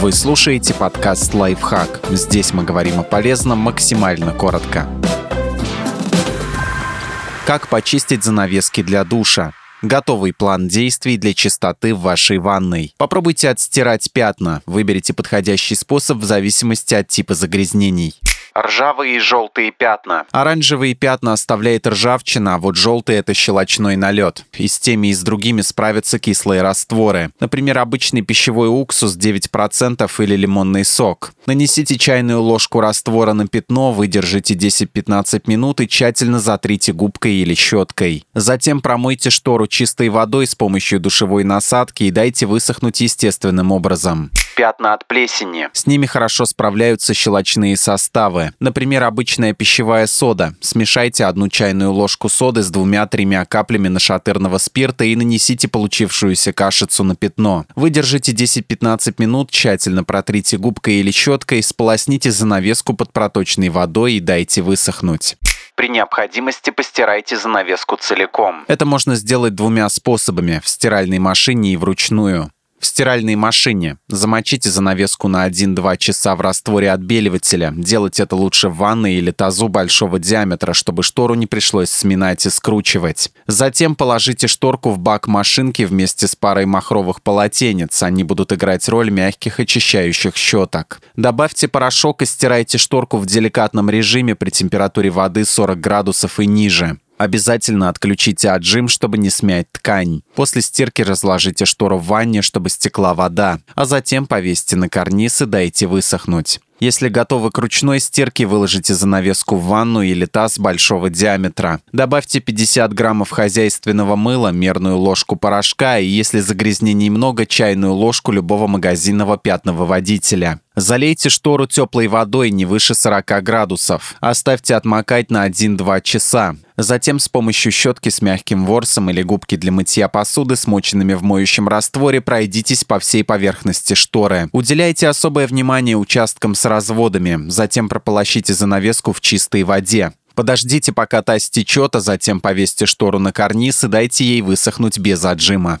Вы слушаете подкаст «Лайфхак». Здесь мы говорим о полезном максимально коротко. Как почистить занавески для душа? Готовый план действий для чистоты в вашей ванной. Попробуйте отстирать пятна. Выберите подходящий способ в зависимости от типа загрязнений. Ржавые и желтые пятна. Оранжевые пятна оставляет ржавчина, а вот желтые — это щелочной налет. И с теми, и с другими справятся кислые растворы. Например, обычный пищевой уксус 9% или лимонный сок. Нанесите чайную ложку раствора на пятно, выдержите 10-15 минут и тщательно затрите губкой или щеткой. Затем промойте штору чистой водой с помощью душевой насадки и дайте высохнуть естественным образом пятна от плесени. С ними хорошо справляются щелочные составы. Например, обычная пищевая сода. Смешайте одну чайную ложку соды с двумя-тремя каплями нашатырного спирта и нанесите получившуюся кашицу на пятно. Выдержите 10-15 минут, тщательно протрите губкой или щеткой, сполосните занавеску под проточной водой и дайте высохнуть. При необходимости постирайте занавеску целиком. Это можно сделать двумя способами – в стиральной машине и вручную в стиральной машине. Замочите занавеску на 1-2 часа в растворе отбеливателя. Делать это лучше в ванной или тазу большого диаметра, чтобы штору не пришлось сминать и скручивать. Затем положите шторку в бак машинки вместе с парой махровых полотенец. Они будут играть роль мягких очищающих щеток. Добавьте порошок и стирайте шторку в деликатном режиме при температуре воды 40 градусов и ниже. Обязательно отключите отжим, чтобы не смять ткань. После стирки разложите штору в ванне, чтобы стекла вода, а затем повесьте на карниз и дайте высохнуть. Если готовы к ручной стирке, выложите занавеску в ванну или таз большого диаметра. Добавьте 50 граммов хозяйственного мыла, мерную ложку порошка и, если загрязнений много, чайную ложку любого магазинного пятновыводителя. Залейте штору теплой водой не выше 40 градусов. Оставьте отмокать на 1-2 часа. Затем с помощью щетки с мягким ворсом или губки для мытья посуды, смоченными в моющем растворе, пройдитесь по всей поверхности шторы. Уделяйте особое внимание участкам с разводами. Затем прополощите занавеску в чистой воде. Подождите, пока та стечет, а затем повесьте штору на карниз и дайте ей высохнуть без отжима.